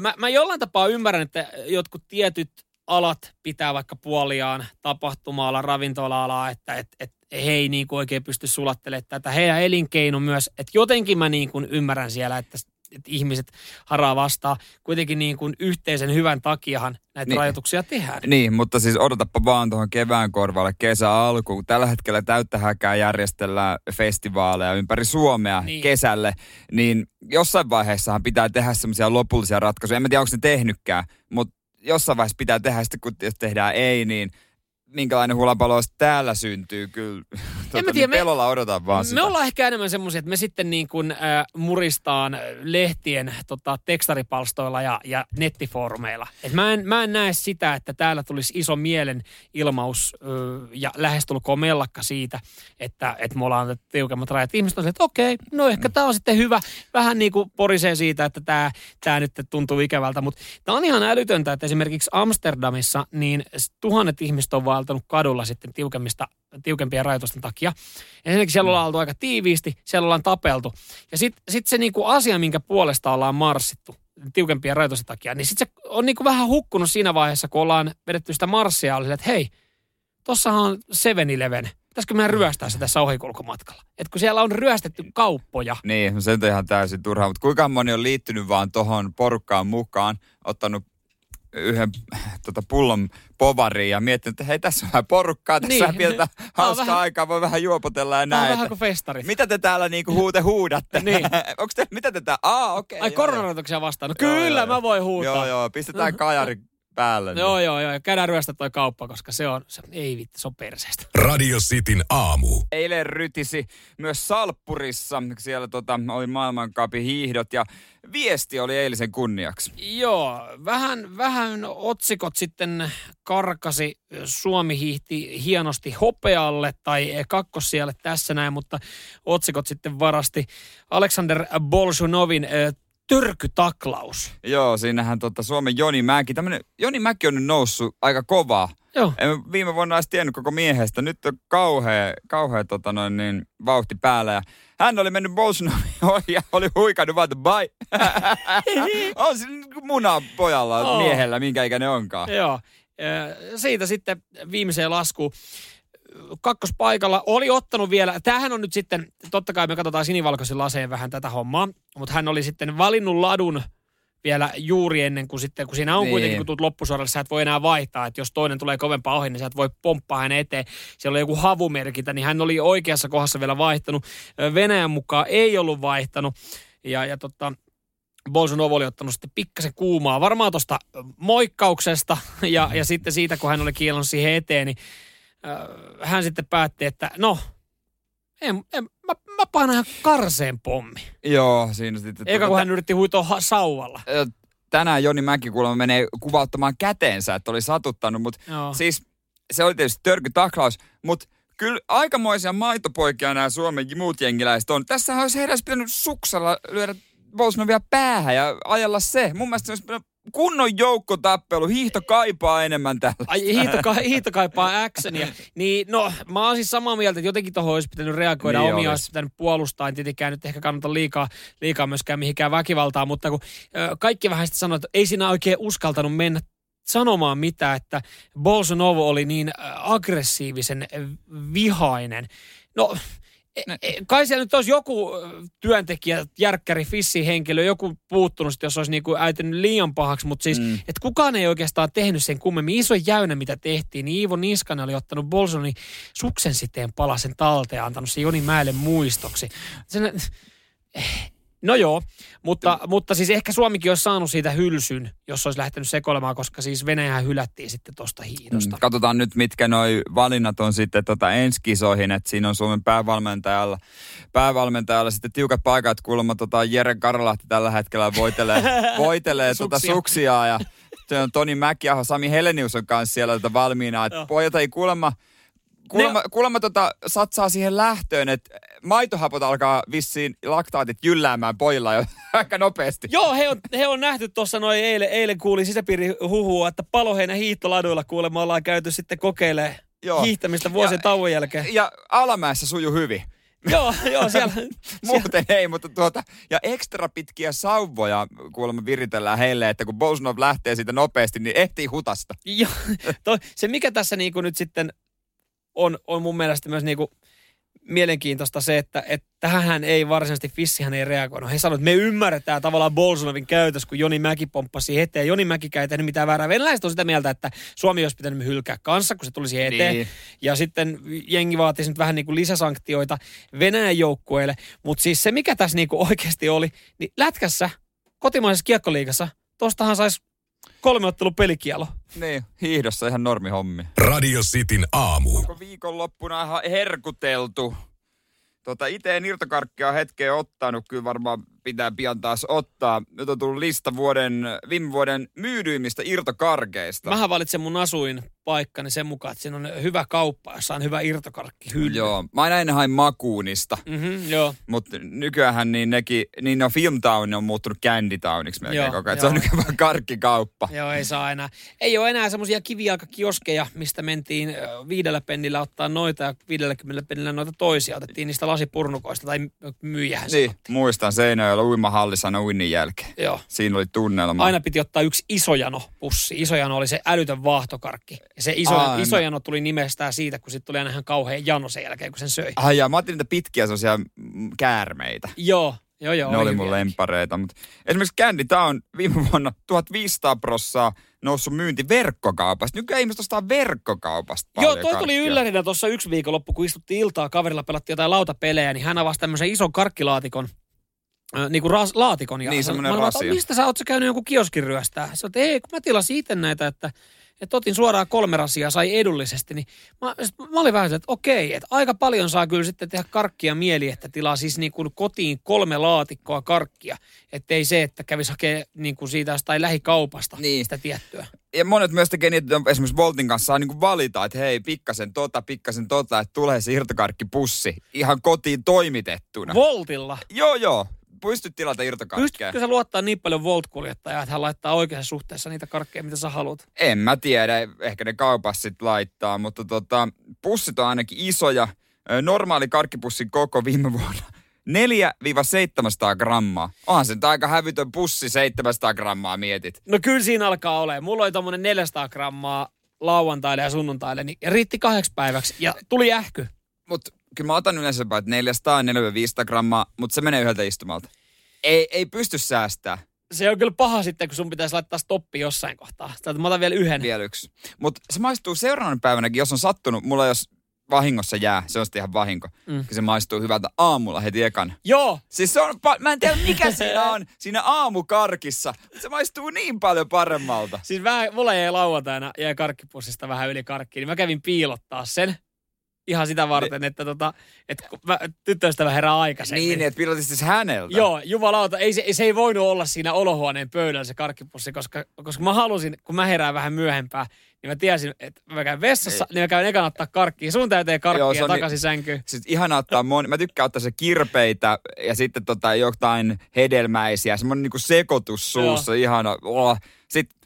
Mä, mä jollain tapaa ymmärrän, että jotkut tietyt alat pitää vaikka puoliaan tapahtuma-ala, ravintola-alaa, että et, et he ei niin kuin oikein pysty sulattelemaan tätä. Heidän elinkeino myös, että jotenkin mä niin kuin ymmärrän siellä, että, että ihmiset haraa vastaan. Kuitenkin niin kuin yhteisen hyvän takiahan näitä niin, rajoituksia tehdään. Niin, mutta siis odotapa vaan tuohon kevään korvalle kesä alkuun. Tällä hetkellä täyttä häkää järjestellään festivaaleja ympäri Suomea niin. kesälle, niin jossain vaiheessahan pitää tehdä semmoisia lopullisia ratkaisuja. En mä tiedä, onko ne tehnytkään, mutta jossain vaiheessa pitää tehdä, sitten kun tehdään ei, niin minkälainen hulapalo täällä syntyy. Kyllä tuota, niin tiedä, pelolla me, odotan vaan sitä. Me ollaan ehkä enemmän semmoisia, että me sitten niin kuin, äh, muristaan lehtien tota, tekstaripalstoilla ja, ja nettifoorumeilla. Et mä, en, mä en näe sitä, että täällä tulisi iso mielen ilmaus äh, ja lähestulkoon mellakka siitä, että, että me ollaan tiukemmat rajat. Ihmiset on että okei, okay, no ehkä tämä on sitten hyvä. Vähän niin kuin porisee siitä, että tämä, tämä nyt tuntuu ikävältä. Mutta tämä on ihan älytöntä, että esimerkiksi Amsterdamissa niin tuhannet ihmiset on vaeltanut kadulla sitten tiukemmista, tiukempien rajoitusten takia. Ensinnäkin siellä ollaan oltu aika tiiviisti, siellä ollaan tapeltu. Ja sitten sit se niinku asia, minkä puolesta ollaan marssittu tiukempien rajoitusten takia, niin sitten se on niinku vähän hukkunut siinä vaiheessa, kun ollaan vedetty sitä marssia, oli että hei, tossahan on 7-Eleven. Pitäisikö meidän ryöstää se tässä ohikulkumatkalla? Et kun siellä on ryöstetty kauppoja. Niin, se on ihan täysin turhaa. Mutta kuinka moni on liittynyt vaan tuohon porukkaan mukaan, ottanut yhden tota, pullon povariin ja miettinyt, että hei tässä on vähän porukkaa, tässä niin. pidetään hauskaa vähän... aikaa, voi vähän juopotella ja näin. vähän kuin festarit. Mitä te täällä niinku huute huudatte? niin. Onko te, mitä te täällä, aa okei. Okay, Ai koronarajoituksia vastaan, no kyllä joo, mä voin huutaa. Joo joo, pistetään kajari päälle. Niin. Joo, joo, joo. Ja käydään ryöstä toi kauppa, koska se on, se, ei vittu, se on perseestä. Radio Cityn aamu. Eilen rytisi myös Salppurissa. Siellä tota, oli maailmankapin hiihdot ja viesti oli eilisen kunniaksi. Joo, vähän, vähän otsikot sitten karkasi. Suomi hiihti hienosti hopealle tai kakkossijalle tässä näin, mutta otsikot sitten varasti Alexander Bolshunovin törkytaklaus. Joo, siinähän tota Suomen Joni Mäki, tämmönen, Joni Mäki on nyt noussut aika kovaa. Joo. En viime vuonna edes tiennyt koko miehestä. Nyt on kauhea, kauhea tota noin, niin, vauhti päällä. Ja hän oli mennyt Bolsonaroon ja oli huikannut vaan, bye. on se muna pojalla, oh. miehellä, minkä ikäinen onkaan. Joo. Siitä sitten viimeiseen laskuun kakkospaikalla oli ottanut vielä, tämähän on nyt sitten, totta kai me katsotaan sinivalkoisen laseen vähän tätä hommaa, mutta hän oli sitten valinnut ladun vielä juuri ennen kuin sitten, kun siinä on niin. kuitenkin, kun tulet loppusuoralle, sä et voi enää vaihtaa, että jos toinen tulee kovempaa ohi, niin sä et voi pomppaa hänen eteen. Siellä oli joku havumerkintä, niin hän oli oikeassa kohdassa vielä vaihtanut. Venäjän mukaan ei ollut vaihtanut. Ja, ja tota, Bolsonaro oli ottanut sitten pikkasen kuumaa, varmaan tuosta moikkauksesta ja, ja sitten siitä, kun hän oli kielannut siihen eteen, niin hän sitten päätti, että no, en, en, mä, mä painan ihan karseen pommi. Joo, siinä sitten... Eikä kun hän yritti huitoa sauvalla. Tänään Joni Mäki kuulemma menee kuvauttamaan käteensä, että oli satuttanut, mutta siis se oli tietysti törkytaklaus, mutta kyllä aikamoisia maitopoikia nämä Suomen muut jengiläiset on. Tässä olisi heidän pitänyt suksalla lyödä Bolsonarovia päähän ja ajella se. Mun mielestä se olisi kunnon joukkotappelu. Hiihto kaipaa enemmän tällä. Ai, hiihto, ka, hiihto kaipaa actionia. Niin, no, mä oon siis samaa mieltä, että jotenkin tuohon olisi pitänyt reagoida. Niin omia olisi pitänyt puolustaa. En tietenkään nyt ehkä kannata liikaa, liikaa myöskään mihinkään väkivaltaa, mutta kun ö, kaikki vähän sitten sanoivat, että ei siinä oikein uskaltanut mennä sanomaan mitään, että Bolsonaro oli niin aggressiivisen vihainen. No, kai siellä nyt olisi joku työntekijä, järkkäri, fissi-henkilö, joku puuttunut, jos olisi niinku äitynyt liian pahaksi, mutta siis, mm. että kukaan ei oikeastaan tehnyt sen kummemmin. Iso jäynä, mitä tehtiin, niin Iivo Niskanen oli ottanut Bolsonin suksen siteen palasen talteen ja antanut se Joni Mäelle muistoksi. Sen, No joo, mutta, mutta siis ehkä Suomikin olisi saanut siitä hylsyn, jos olisi lähtenyt sekoilemaan, koska siis Venäjä hylättiin sitten tuosta hiidosta. Mm, katsotaan nyt, mitkä noi valinnat on sitten tota ensi kisoihin, että siinä on Suomen päävalmentajalla, päävalmentajalla sitten tiukat paikat, kuulemma tota Jere Karlahti tällä hetkellä voitelee, voitelee tota suksia ja Se on Toni Mäkiaho, Sami Helenius on kanssa siellä tota valmiina. Että pojat ei kuulemma, kuulemma, kuulemma tota, satsaa siihen lähtöön, että maitohapot alkaa vissiin laktaatit jylläämään pojilla jo aika nopeasti. Joo, he on, he on nähty tuossa noin eilen, eilen kuulin sisäpiiri huhua, että paloheinä hiihtoladuilla kuulemma ollaan käyty sitten kokeilemaan Joo. hiihtämistä vuosien Ja- tauon jälkeen. Ja alamäessä suju hyvin. joo, joo, siellä, Muuten ei, mutta tuota, ja ekstra pitkiä sauvoja kuulemma viritellään heille, että kun Bolsonov lähtee siitä nopeasti, niin ehtii hutasta. Joo, se mikä tässä niinku nyt sitten on, on mun mielestä myös niinku mielenkiintoista se, että, että tähän ei varsinaisesti Fissihän ei reagoinut. He sanoivat, että me ymmärretään tavallaan Bolsonovin käytös, kun Joni Mäki pomppasi eteen. Joni Mäki ei tehnyt mitään väärää. Venäläiset on sitä mieltä, että Suomi olisi pitänyt hylkää kanssa, kun se tuli siihen eteen. Niin. Ja sitten jengi vaatisi nyt vähän niin kuin lisäsanktioita Venäjän joukkueille. Mutta siis se, mikä tässä niin kuin oikeasti oli, niin lätkässä, kotimaisessa kiekkoliigassa, tostahan saisi kolme ottelun pelikielo. Niin, hiihdossa ihan normihommi. Radio Cityn aamu. Onko viikonloppuna ihan herkuteltu? Tota, itse en irtokarkkia hetkeä ottanut, kyllä varmaan pitää pian taas ottaa. Nyt on tullut lista vuoden, viime vuoden myydyimmistä irtokarkeista. Mähän valitsen mun asuin paikkani sen mukaan, että siinä on hyvä kauppa, jossa on hyvä irtokarkki hylly. Joo, mä aina ennen hain makuunista. Mm-hmm, joo. Mutta nykyään niin nekin, niin no Filmtown on muuttunut Candy Towniksi melkein Joo, koko ajan. Se on nykyään vaan karkkikauppa. Joo, ei saa enää. Ei ole enää semmoisia kivijalkakioskeja, mistä mentiin viidellä pennillä ottaa noita ja 50 pennillä noita toisia. Otettiin niistä lasipurnukoista tai myyjähän Niin, muistan Seinäjoella uimahallissa aina uinnin jälkeen. Joo. Siinä oli tunnelma. Aina piti ottaa yksi isojano pussi. Isojano oli se älytön vaahtokarkki. Ja se iso, Aina. isojano tuli nimestään siitä, kun sitten tuli aina ihan kauhean jano sen jälkeen, kun sen söi. Ai ja mä niitä pitkiä sellaisia käärmeitä. Joo, joo, joo. ne oli mun hyviäkin. lempareita. Mutta esimerkiksi Candy Town viime vuonna 1500 prossaa noussut myynti verkkokaupasta. Nykyään ihmiset ostaa verkkokaupasta Joo, toi tuli karkkia. yllärinä tuossa yksi viikonloppu, kun istuttiin iltaa kaverilla, pelattiin jotain lautapelejä, niin hän avasi tämmöisen ison karkkilaatikon, niin kuin ras, laatikon. Ja Niin, semmoinen mä rasia. Mistä sä oot sä käynyt jonkun kioskin ryöstää? Se että ei, kun mä tilasin itse näitä, että, että otin suoraan kolme rasiaa, sai edullisesti. Niin mä, sit mä olin vähän, että okei, että aika paljon saa kyllä sitten tehdä karkkia mieli, että tilaa siis niin kuin kotiin kolme laatikkoa karkkia. Että ei se, että kävisi hakemaan niin kuin siitä jostain lähikaupasta Niin. sitä tiettyä. ja monet myös tekee niin, että esimerkiksi Voltin kanssa saa niin valita, että hei, pikkasen tota, pikkasen tota, että tulee se irtokarkkipussi ihan kotiin toimitettuna. Voltilla. joo, joo. Pystyt tilata irtokarkkeja. Pystytkö sä luottaa niin paljon Volt-kuljettajaa, että hän laittaa oikeassa suhteessa niitä karkkeja, mitä sä haluat? En mä tiedä, ehkä ne kaupassa sit laittaa, mutta tota, pussit on ainakin isoja. Normaali karkkipussin koko viime vuonna 4-700 grammaa. Onhan se nyt aika hävytön pussi, 700 grammaa mietit. No kyllä siinä alkaa olemaan. Mulla oli tommonen 400 grammaa lauantaille ja sunnuntaille, niin riitti kahdeksi päiväksi ja tuli ähky. Mutta kyllä mä otan yleensä jopa, että 400 500 grammaa, mutta se menee yhdeltä istumalta. Ei, ei pysty säästää Se on kyllä paha sitten, kun sun pitäisi laittaa stoppi jossain kohtaa. Sitä, mä otan vielä yhden. vielä yksi. Mutta se maistuu seuraavana päivänäkin, jos on sattunut, mulla jos vahingossa jää, se on sitten ihan vahinko. Mm. Se maistuu hyvältä aamulla heti ekana. Joo, Siis se on, pa- mä en tiedä mikä siinä on, siinä aamukarkissa. Se maistuu niin paljon paremmalta. siis vähän, mulla jäi lauantaina, jäi karkkipussista vähän yli karkkiin, niin mä kävin piilottaa sen. Ihan sitä varten, että, tota, että kun mä, tyttöystävä herää aikaisemmin. Niin, että pilotit siis häneltä. Joo, jumalauta, ei se, se ei voinut olla siinä olohuoneen pöydällä se karkkipussi, koska, koska mä halusin, kun mä herään vähän myöhempää, niin mä tiesin, että mä käyn vessassa, niin mä käyn ekan ottaa karkkiin, sun täyteen karkkiin Joo, ja takaisin sänkyyn. Siis ihana ottaa moni, mä tykkään ottaa se kirpeitä ja sitten tota jotain hedelmäisiä, semmonen niinku sekoitus suussa, ihana. Oh. Sitten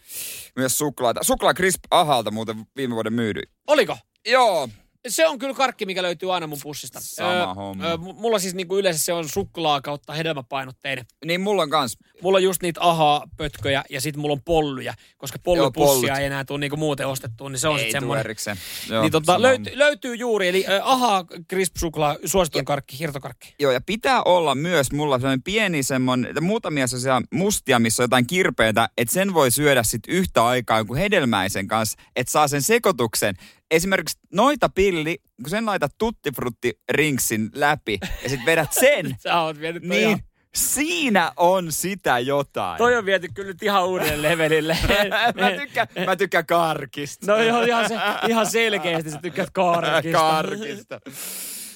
myös suklaata. Suklaa crisp ahalta muuten viime vuoden myydy. Oliko? Joo, Se on kyllä karkki, mikä löytyy aina mun pussista. Sama homma. m- mulla siis niinku yleensä se on suklaa kautta hedelmäpainotteinen. niin mulla on kans. Mulla on just niitä ahaa-pötköjä ja sitten mulla on pollyja, koska pollupussia ei enää tule niinku muuten ostettua, niin se on ei sitten tuu semmoinen. erikseen. Joo, Niin tota, löytyy, löytyy juuri, eli äh, ahaa crisp suklaa, suosituin karkki, hirtokarkki. Joo, ja pitää olla myös mulla sellainen pieni semmoinen, muutamia sellaisia mustia, missä on jotain kirpeitä, että sen voi syödä sitten yhtä aikaa kuin hedelmäisen kanssa, että saa sen sekoituksen. Esimerkiksi noita pilli, kun sen laitat tuttifrutti ringsin läpi ja sitten vedät sen, Sä oot vienyt niin ihan- siinä on sitä jotain. Toi on viety kyllä nyt ihan uudelle levelille. mä, tykkään, mä tykkään karkista. No joo, ihan, se, ihan selkeästi sä tykkäät karkista. Karkista.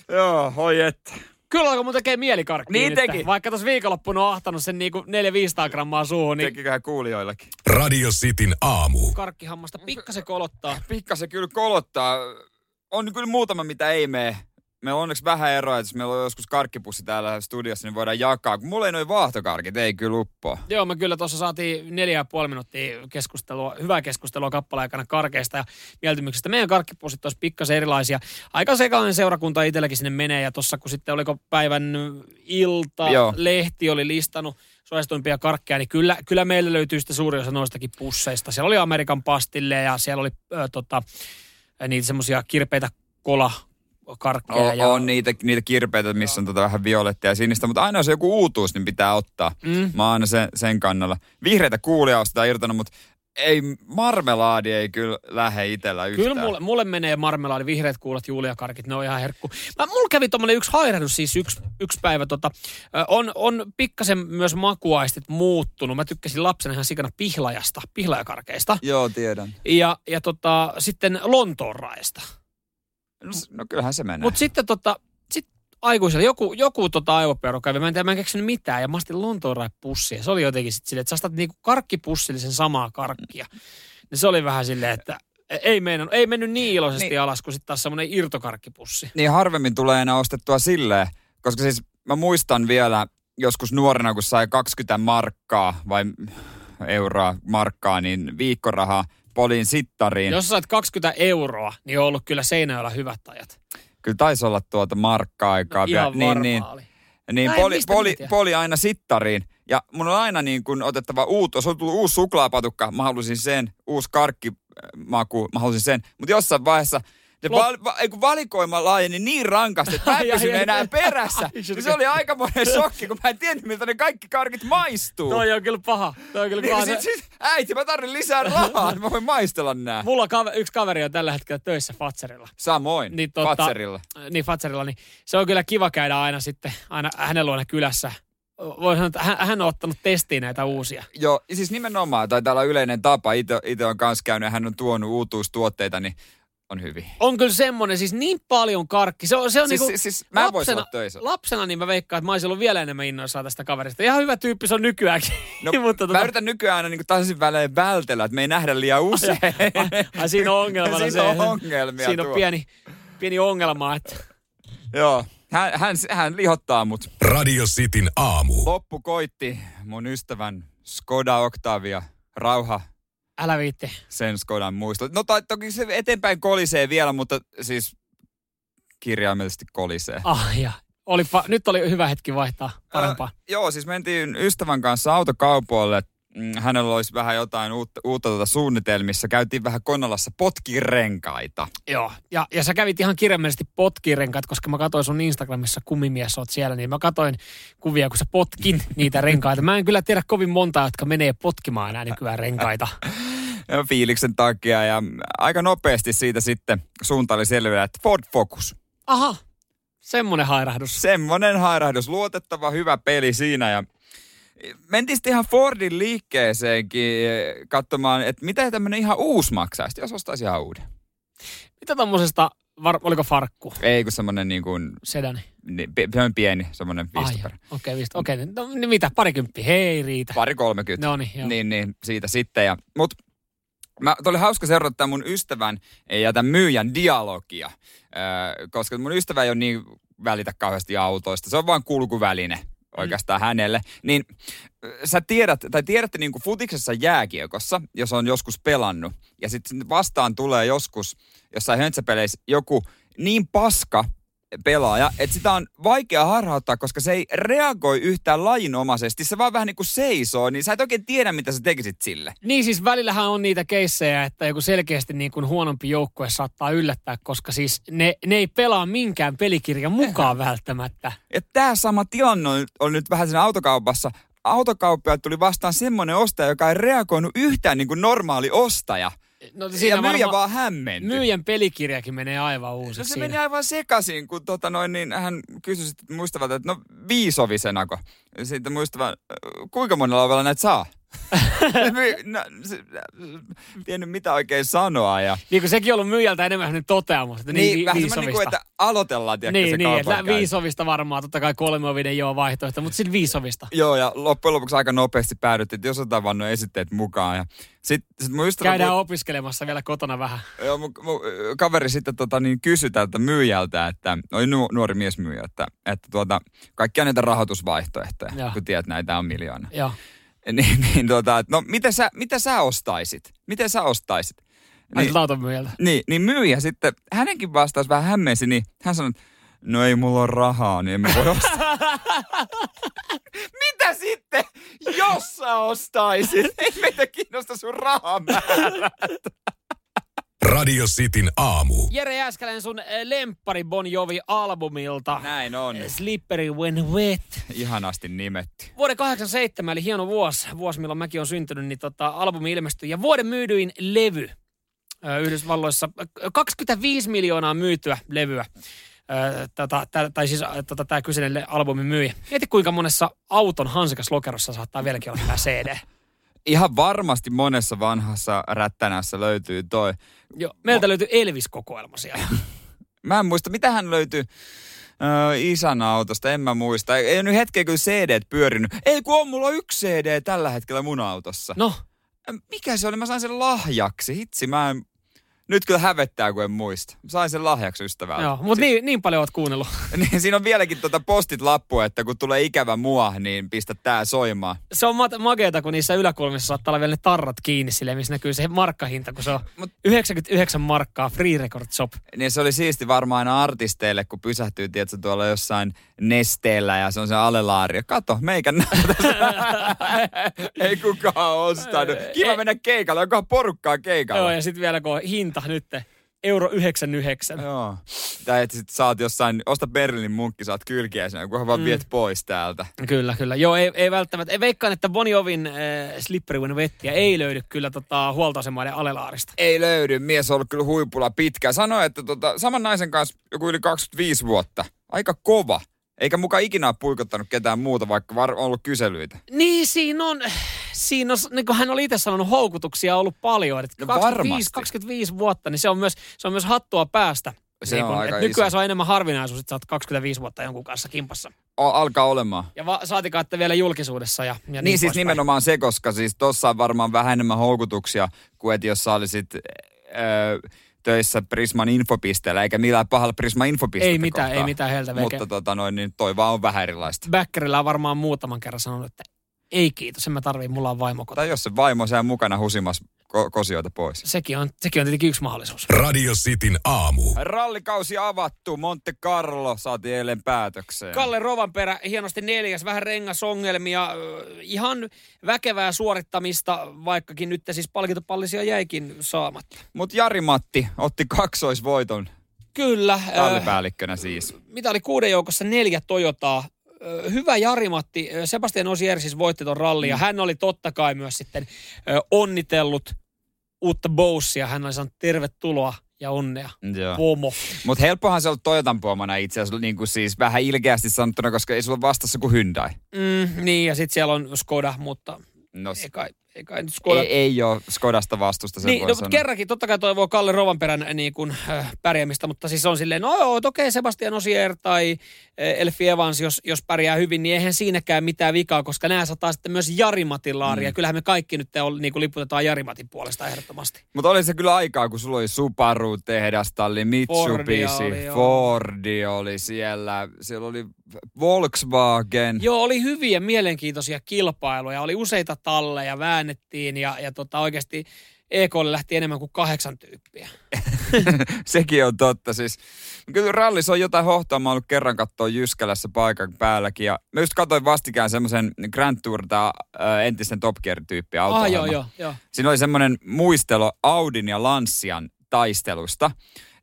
Joo, hoi että. Kyllä alkoi mun tekee mielikarkkiin Niin nyt. teki. Vaikka tuossa viikonloppuna on ahtanut sen niinku 400-500 grammaa suuhun, niin Tekiköhän kuulijoillekin. Radio Cityn aamu. karkkihammasta pikkasen kolottaa. Pikkasen kyllä kolottaa. On kyllä muutama, mitä ei mene. Meillä on onneksi vähän eroa, että jos meillä on joskus karkkipussi täällä studiossa, niin voidaan jakaa. Kun mulla ei noin vaahtokarkit, ei kyllä uppoa. Joo, me kyllä tuossa saatiin neljä ja puoli minuuttia keskustelua, hyvää keskustelua kappaleen aikana karkeista ja mieltymyksistä. Meidän karkkipussit olisi pikkasen erilaisia. Aika sekainen seurakunta itselläkin sinne menee ja tuossa kun sitten oliko päivän ilta, Joo. lehti oli listannut suosituimpia karkkeja, niin kyllä, kyllä meillä löytyy sitten suuri osa noistakin pusseista. Siellä oli Amerikan pastille ja siellä oli ö, tota, niitä semmoisia kirpeitä kola karkkeja. On, ja, on niitä, niitä kirpeitä, missä on tota vähän violettia ja sinistä, mutta aina jos joku uutuus, niin pitää ottaa. Mm. Mä oon aina sen, sen kannalla. Vihreitä kuulia ostetaan irtona, mutta ei, marmelaadi ei kyllä lähde itsellä yhtään. Kyllä mulle, mulle menee marmelaadi, vihreät kuulat, juliakarkit, ne on ihan herkku. Mä, mulla kävi tommonen yksi hairahdus siis yksi, yksi päivä. Tota, on, on pikkasen myös makuaistit muuttunut. Mä tykkäsin lapsena ihan sikana pihlajasta, pihlajakarkeista. Joo, tiedän. Ja, ja tota, sitten Lontoon raesta. No, no kyllähän se menee. Mutta sitten tota, sit aikuisella joku, joku tota aivopeuro kävi. Mä en, tiedä, mä en keksinyt mitään ja mä astin Lontoon pussia. Se oli jotenkin sitten silleen, että sä ostat niinku karkkipussillisen samaa karkkia. Ja se oli vähän silleen, että ei, meinannut, ei mennyt niin iloisesti Niin. alas kuin sitten taas semmoinen irtokarkkipussi. niin harvemmin tulee enää ostettua silleen, koska siis mä muistan vielä joskus nuorena, kun sai 20 markkaa vai euroa markkaa, niin viikkorahaa polin sittariin. Jos sä sait 20 euroa, niin on ollut kyllä Seinäjoella hyvät ajat. Kyllä taisi olla tuota markka-aikaa. vielä. Ihan niin, niin, oli. niin Näin, poli, poli, poli, aina sittariin. Ja mun on aina niin kuin otettava uutta, jos on tullut uusi suklaapatukka, mä halusin sen, uusi karkkimaku, mä halusin sen. Mutta jossain vaiheessa se val, va, valikoima laajeni niin rankasti, että mä en pysynyt enää perässä. Ai, se oli aikamoinen shokki, kun mä en tiennyt, miltä ne kaikki karkit maistuu. Toi on kyllä paha. Toi on kyllä Niin, paha. sit, sit, äiti, mä tarvin lisää rahaa, että mä voin maistella nää. Mulla kave, yksi kaveri on tällä hetkellä töissä Fatserilla. Samoin, Niin, niin, tota- Fatserilla. Niin Fatserilla, niin se on kyllä kiva käydä aina sitten, aina hänen luona kylässä. Voi sanoa, että hän, on ottanut testiin näitä uusia. Joo, siis nimenomaan, tai täällä on yleinen tapa, itse on kanssa käynyt ja hän on tuonut uutuustuotteita, niin on hyvin. On kyllä semmoinen, siis niin paljon karkki. Se on, se on Siis, niinku, siis, siis mä en voisi olla töissä. Lapsena niin mä veikkaan, että mä olisin ollut vielä enemmän innoissaan tästä kaverista. Ihan hyvä tyyppi se on nykyäänkin. No, Mutta mä tota, yritän nykyään aina niin tasaisin välein vältellä, että me ei nähdä liian usein. ai, ai, siinä on ongelmana Siinä se. on ongelmia Siinä on tuo. pieni, pieni ongelma, että Joo, hän, hän, hän lihottaa mut. Radio Cityn aamu. Loppu koitti mun ystävän Skoda Octavia. Rauha älä viitti. sen Skodan muistot. No tai toki se eteenpäin kolisee vielä, mutta siis kirjaimellisesti kolisee. Ah, ja. Olipa, nyt oli hyvä hetki vaihtaa parempaa. Ö, joo, siis mentiin ystävän kanssa autokaupoille. Mm, Hänellä olisi vähän jotain uutta, uutta tuota suunnitelmissa. Käytiin vähän Konolassa potkirenkaita. Joo, ja, ja sä kävit ihan kirjaimellisesti potkirenkaat, koska mä katsoin sun Instagramissa, kumimies oot siellä, niin mä katsoin kuvia, kun sä potkin niitä renkaita. Mä en kyllä tiedä kovin monta, jotka menee potkimaan enää nykyään renkaita. Ja fiiliksen takia ja aika nopeasti siitä sitten suunta oli selvillä, että Ford Focus. Aha, semmonen hairahdus. Semmonen hairahdus, luotettava hyvä peli siinä ja sitten ihan Fordin liikkeeseenkin eh, katsomaan, että mitä tämmönen ihan uusi maksaisi, jos ostaisi ihan uuden. Mitä tommosesta, var, oliko farkku, Ei kun semmonen niin kuin, sedani? niin, pieni, semmonen Ai, viistoperä. Okei, okay, okei. Okay, no niin mitä, parikymppi, hei riitä. Pari kolmekymmentä. No niin. Niin, niin, siitä sitten. Ja, mut mä, oli hauska seurata mun ystävän ja tämän myyjän dialogia, öö, koska mun ystävä ei ole niin välitä kauheasti autoista. Se on vain kulkuväline oikeastaan mm. hänelle. Niin sä tiedät, tai tiedätte niin kuin futiksessa jääkiekossa, jos on joskus pelannut, ja sitten vastaan tulee joskus jossain höntsäpeleissä joku niin paska pelaaja, että sitä on vaikea harhauttaa, koska se ei reagoi yhtään lajinomaisesti. Se vaan vähän niin kuin seisoo, niin sä et oikein tiedä, mitä sä tekisit sille. Niin siis välillähän on niitä keissejä, että joku selkeästi niin kuin huonompi joukkue saattaa yllättää, koska siis ne, ne ei pelaa minkään pelikirjan mukaan välttämättä. Ja tämä sama tilanne on, on nyt vähän siinä autokaupassa. Autokauppiaat tuli vastaan semmoinen ostaja, joka ei reagoinut yhtään niin kuin normaali ostaja. No, ja myyjä vaan hämmentyi. Myyjän pelikirjakin menee aivan No uusiksi se siinä. meni aivan sekaisin, kun tota noin, niin hän kysyi sitten muistavalta, että no viisovisenako. Sitten muistava, kuinka monella ovella näitä saa? No, se, tiennyt mitä oikein sanoa. Ja... Niin kuin sekin on ollut myyjältä enemmän hänen toteamus, että Niin, niin, vähän vi- semmoinen, niin kuin, että aloitellaan, tiedätkö, niin, se niin, että viisovista varmaan, totta kai kolmeovinen joo vaihtoehto, mutta sitten viisovista. Joo, ja loppujen lopuksi aika nopeasti päädyttiin, että jos otetaan vaan nuo esitteet mukaan. Ja sit, sit mun ystävä, Käydään opiskelemassa vielä kotona vähän. joo, mun, mun, kaveri sitten tota, niin kysyi tältä myyjältä, että oli nu, nuori mies myyjä, että, että tuota, kaikkia näitä rahoitusvaihtoehtoja, Joo. kun tiedät, näitä on miljoona. Joo. Niin, niin tota, no mitä sä, mitä sä ostaisit? Miten sä ostaisit? Niin. Niin, auton myyjältä. niin, niin myyjä sitten, hänenkin vastaus vähän hämmensi, niin hän sanoi, no ei mulla ole rahaa, niin emme voi ostaa. Mitä sitten, jos sä ostaisit? Ei meitä kiinnosta sun rahamäärä. Radio Cityn aamu. Jere Jääskeläinen sun eh, lemppari Bon Jovi-albumilta. Näin on. Slippery When Wet. Ihanasti nimetty. Vuoden 87, eli hieno vuosi, vuosi milloin mäkin on syntynyt, niin tota, albumi ilmestyi. Ja vuoden myydyin levy ö, Yhdysvalloissa. 25 miljoonaa myytyä levyä. Ö, Tota, tää, tai siis ö, tota, tämä kyseinen albumi myi. Mieti kuinka monessa auton hansikas lokerossa saattaa vieläkin olla tämä CD. Ihan varmasti monessa vanhassa rättänässä löytyy toi. Joo, meiltä löytyy Elvis-kokoelma siellä. Mä en muista, mitä hän löytyi öö, isän autosta, en mä muista. Ei, ei nyt hetkeä kyllä CD pyörinyt. Ei kun on, mulla on yksi CD tällä hetkellä mun autossa. No, Mikä se oli? Mä sain sen lahjaksi. Hitsi, mä en... Nyt kyllä hävettää, kun en muista. Sain sen lahjaksi ystävältä. joo, mutta niin, niin paljon oot kuunnellut. Niin, siinä on vieläkin tuota postit lappu, että kun tulee ikävä mua, niin pistä tää soimaan. Se on ma- makeeta, kun niissä yläkulmissa saattaa olla vielä ne tarrat kiinni silleen, missä näkyy se markkahinta, kun se on Mut- 99 markkaa, free record shop. Niin se oli siisti varmaan aina artisteille, kun pysähtyy, tiedätkö, tuolla jossain nesteellä ja se on se alelaari. Kato, meikä. Ei kukaan ostanut. Kiva mennä keikalle, onkohan porukkaa keikalla. Joo, ja sitten vielä kun on hinta nyt, euro 99. Joo. Tai että sit saat jossain, osta Berliinin munkki, saat kylkiäisenä, kunhan vaan Mm. viet pois täältä. Kyllä, kyllä. Joo, ei, ei välttämättä. Ei veikkaan, että Bon Jovin äh, Slippery When Wettiä ei löydy kyllä tota, huoltoasemaiden alelaarista. Ei löydy, mies on ollut kyllä huipulla pitkään. Sanoi, että tota, saman naisen kanssa joku yli 25 vuotta. Aika kova. Eikä mukaan ikinä ole puikottanut ketään muuta, vaikka var- on ollut kyselyitä. Niin, siinä on, siinä on, niin kuin hän oli itse sanonut, houkutuksia on ollut paljon. Että No 25, varmasti. 25 vuotta, niin se on myös, se on myös hattua päästä. Se niin on kun, aika että nykyään iso. se on enemmän harvinaisuus, että sä oot 25 vuotta jonkun kanssa kimpassa. O- alkaa olemaan. Ja va- saatikaan, että vielä julkisuudessa. Ja, ja niin, Niin, siis poispäin. nimenomaan se, koska siis tossa on varmaan vähän enemmän houkutuksia kuin että jos sä olisit öö, töissä Prisman infopisteellä, eikä millään pahalla Prisman infopistettä Ei mitään, kohtaan. ei mitään heiltä veke. Mutta tota noin, niin toi vaan on vähän erilaista. Bäkkärillä on varmaan muutaman kerran sanonut, että ei kiitos, en mä tarvii, mulla on vaimo kotona. Tai jos se vaimo siellä mukana husimassa ko- kosioita pois. Sekin on, sekin on tietenkin yksi mahdollisuus. Radio Cityn aamu. Rallikausi avattu, Monte Carlo saatiin eilen päätökseen. Kalle Rovanperä hienosti neljäs, vähän rengasongelmia, ihan väkevää suorittamista, vaikkakin nyt siis palkintopallisia jäikin saamatta. Mutta Jari-Matti otti kaksoisvoiton Kyllä. ö, tallipäällikkönä siis. mitä oli kuuden joukossa neljä Toyotaa. Hyvä Jari-Matti, Sebastian Osier siis voitti ton rallin ja hän oli totta kai myös sitten onnitellut uutta Bowsia. Hän oli sanonut tervetuloa ja onnea. Joo. Pomo. Mutta helppohan se on Toyotan puomana itse asiassa, niin kuin siis vähän ilkeästi sanottuna, koska ei sulla vastassa kuin Hyundai. Mm, niin, ja sitten siellä on Skoda, mutta No, ei kai, ei kai nyt Skoda. ei, ei ole Skodasta vastusta, sen Niin, voi no, sanoa. kerrankin, totta kai toivoo Kalle Rovanperän niin kuin, äh, pärjäämistä, mutta siis on silleen, no joo, okei, Sebastian Osier tai äh, Elfi Evans, jos, jos pärjää hyvin, niin eihän siinäkään mitään vikaa, koska nämä sataa sitten myös Jarimatin laaria. Mm. Kyllähän me kaikki nyt on, niin kuin liputetaan Jarimatin puolesta ehdottomasti. Mutta oli se kyllä aikaa, kun sulla oli Subaru-tehdasta, oli Mitsubishi, Fordia oli. Fordi oli siellä, siellä oli Volkswagen. Joo, oli hyviä mielenkiintoisia kilpailuja, oli useita talleja, väännettiin ja, ja tota, oikeasti EKlle lähti enemmän kuin kahdeksan tyyppiä. Sekin on totta. Siis, kyllä rallissa on jotain hohtoa. Mä oon ollut kerran katsoa Jyskälässä paikan päälläkin. Ja mä just katsoin vastikään semmoisen Grand Tour, tää, ä, entisten Top Gear-tyyppi auto Ah, joo, joo, joo. Siinä oli semmoinen muistelo Audin ja Lancian taistelusta.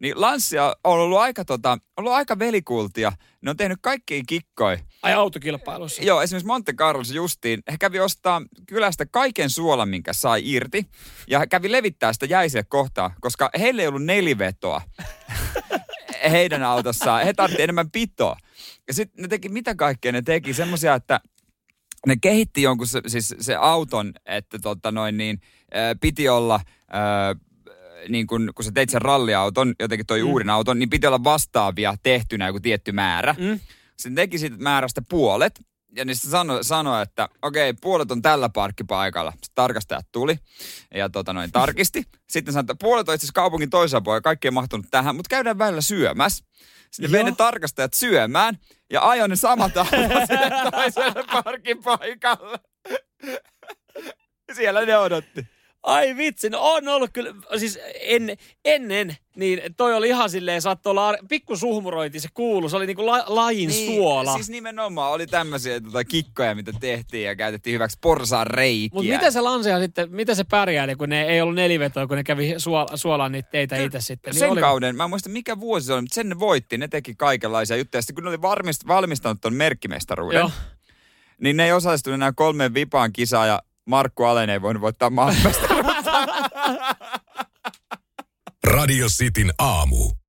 Niin Lancia on ollut aika, tota, ollut aika velikultia. Ne on tehnyt kaikkiin kikkoja. Ai autokilpailussa. Joo, esimerkiksi Monte Carlossa justiin. He kävi ostaa kylästä kaiken suolan, minkä sai irti. Ja he kävi levittää sitä jäiselle kohtaa, koska heillä ei ollut nelivetoa heidän autossaan. He tarvitsi enemmän pitoa. Ja sitten ne teki, mitä kaikkea ne teki? Semmoisia, että ne kehitti jonkun se, siis se auton, että tota noin niin, ää, piti olla... Ää, niin kun, kun sä teit sen ralliauton, jotenkin toi mm. uuden auton, niin piti olla vastaavia tehtynä joku tietty määrä. Mm. Sitten teki siitä määrästä puolet, ja niin sanoi, sano, että okei, okay, puolet on tällä parkkipaikalla. Sitten tarkastajat tuli ja tota noin, tarkisti. Sitten sanoi, että puolet on itse asiassa kaupungin toisella puolella, kaikki ei mahtunut tähän, mutta käydään välillä syömässä. Sitten vei ne tarkastajat syömään ja ajoi ne samat toiselle parkkipaikalle. Siellä ne odotti. Ai vitsi, no on ollut kyllä, siis en, ennen, niin toi oli ihan silleen, saattoi olla, pikku suhmurointi se kuulu, se oli niinku la, lajin niin, suola. Siis nimenomaan oli tämmöisiä tota, kikkoja, mitä tehtiin ja käytettiin hyväksi porsaan reikiä. Mutta miten se lansea sitten, miten se pärjäili, kun ne ei ollut nelivetoa, kun ne kävi suola, suolaan niitä teitä itse sitten? Niin sen oli... kauden, mä en muista mikä vuosi se oli, mutta sen ne voitti, ne teki kaikenlaisia juttuja. Sitten kun ne oli varmist, valmistanut ton merkkimestaruuden, Joo. niin ne ei osallistunut enää kolmeen vipaan kisaan ja Markku Alen ei voinut voittaa maailmasta. Radio Cityn aamu.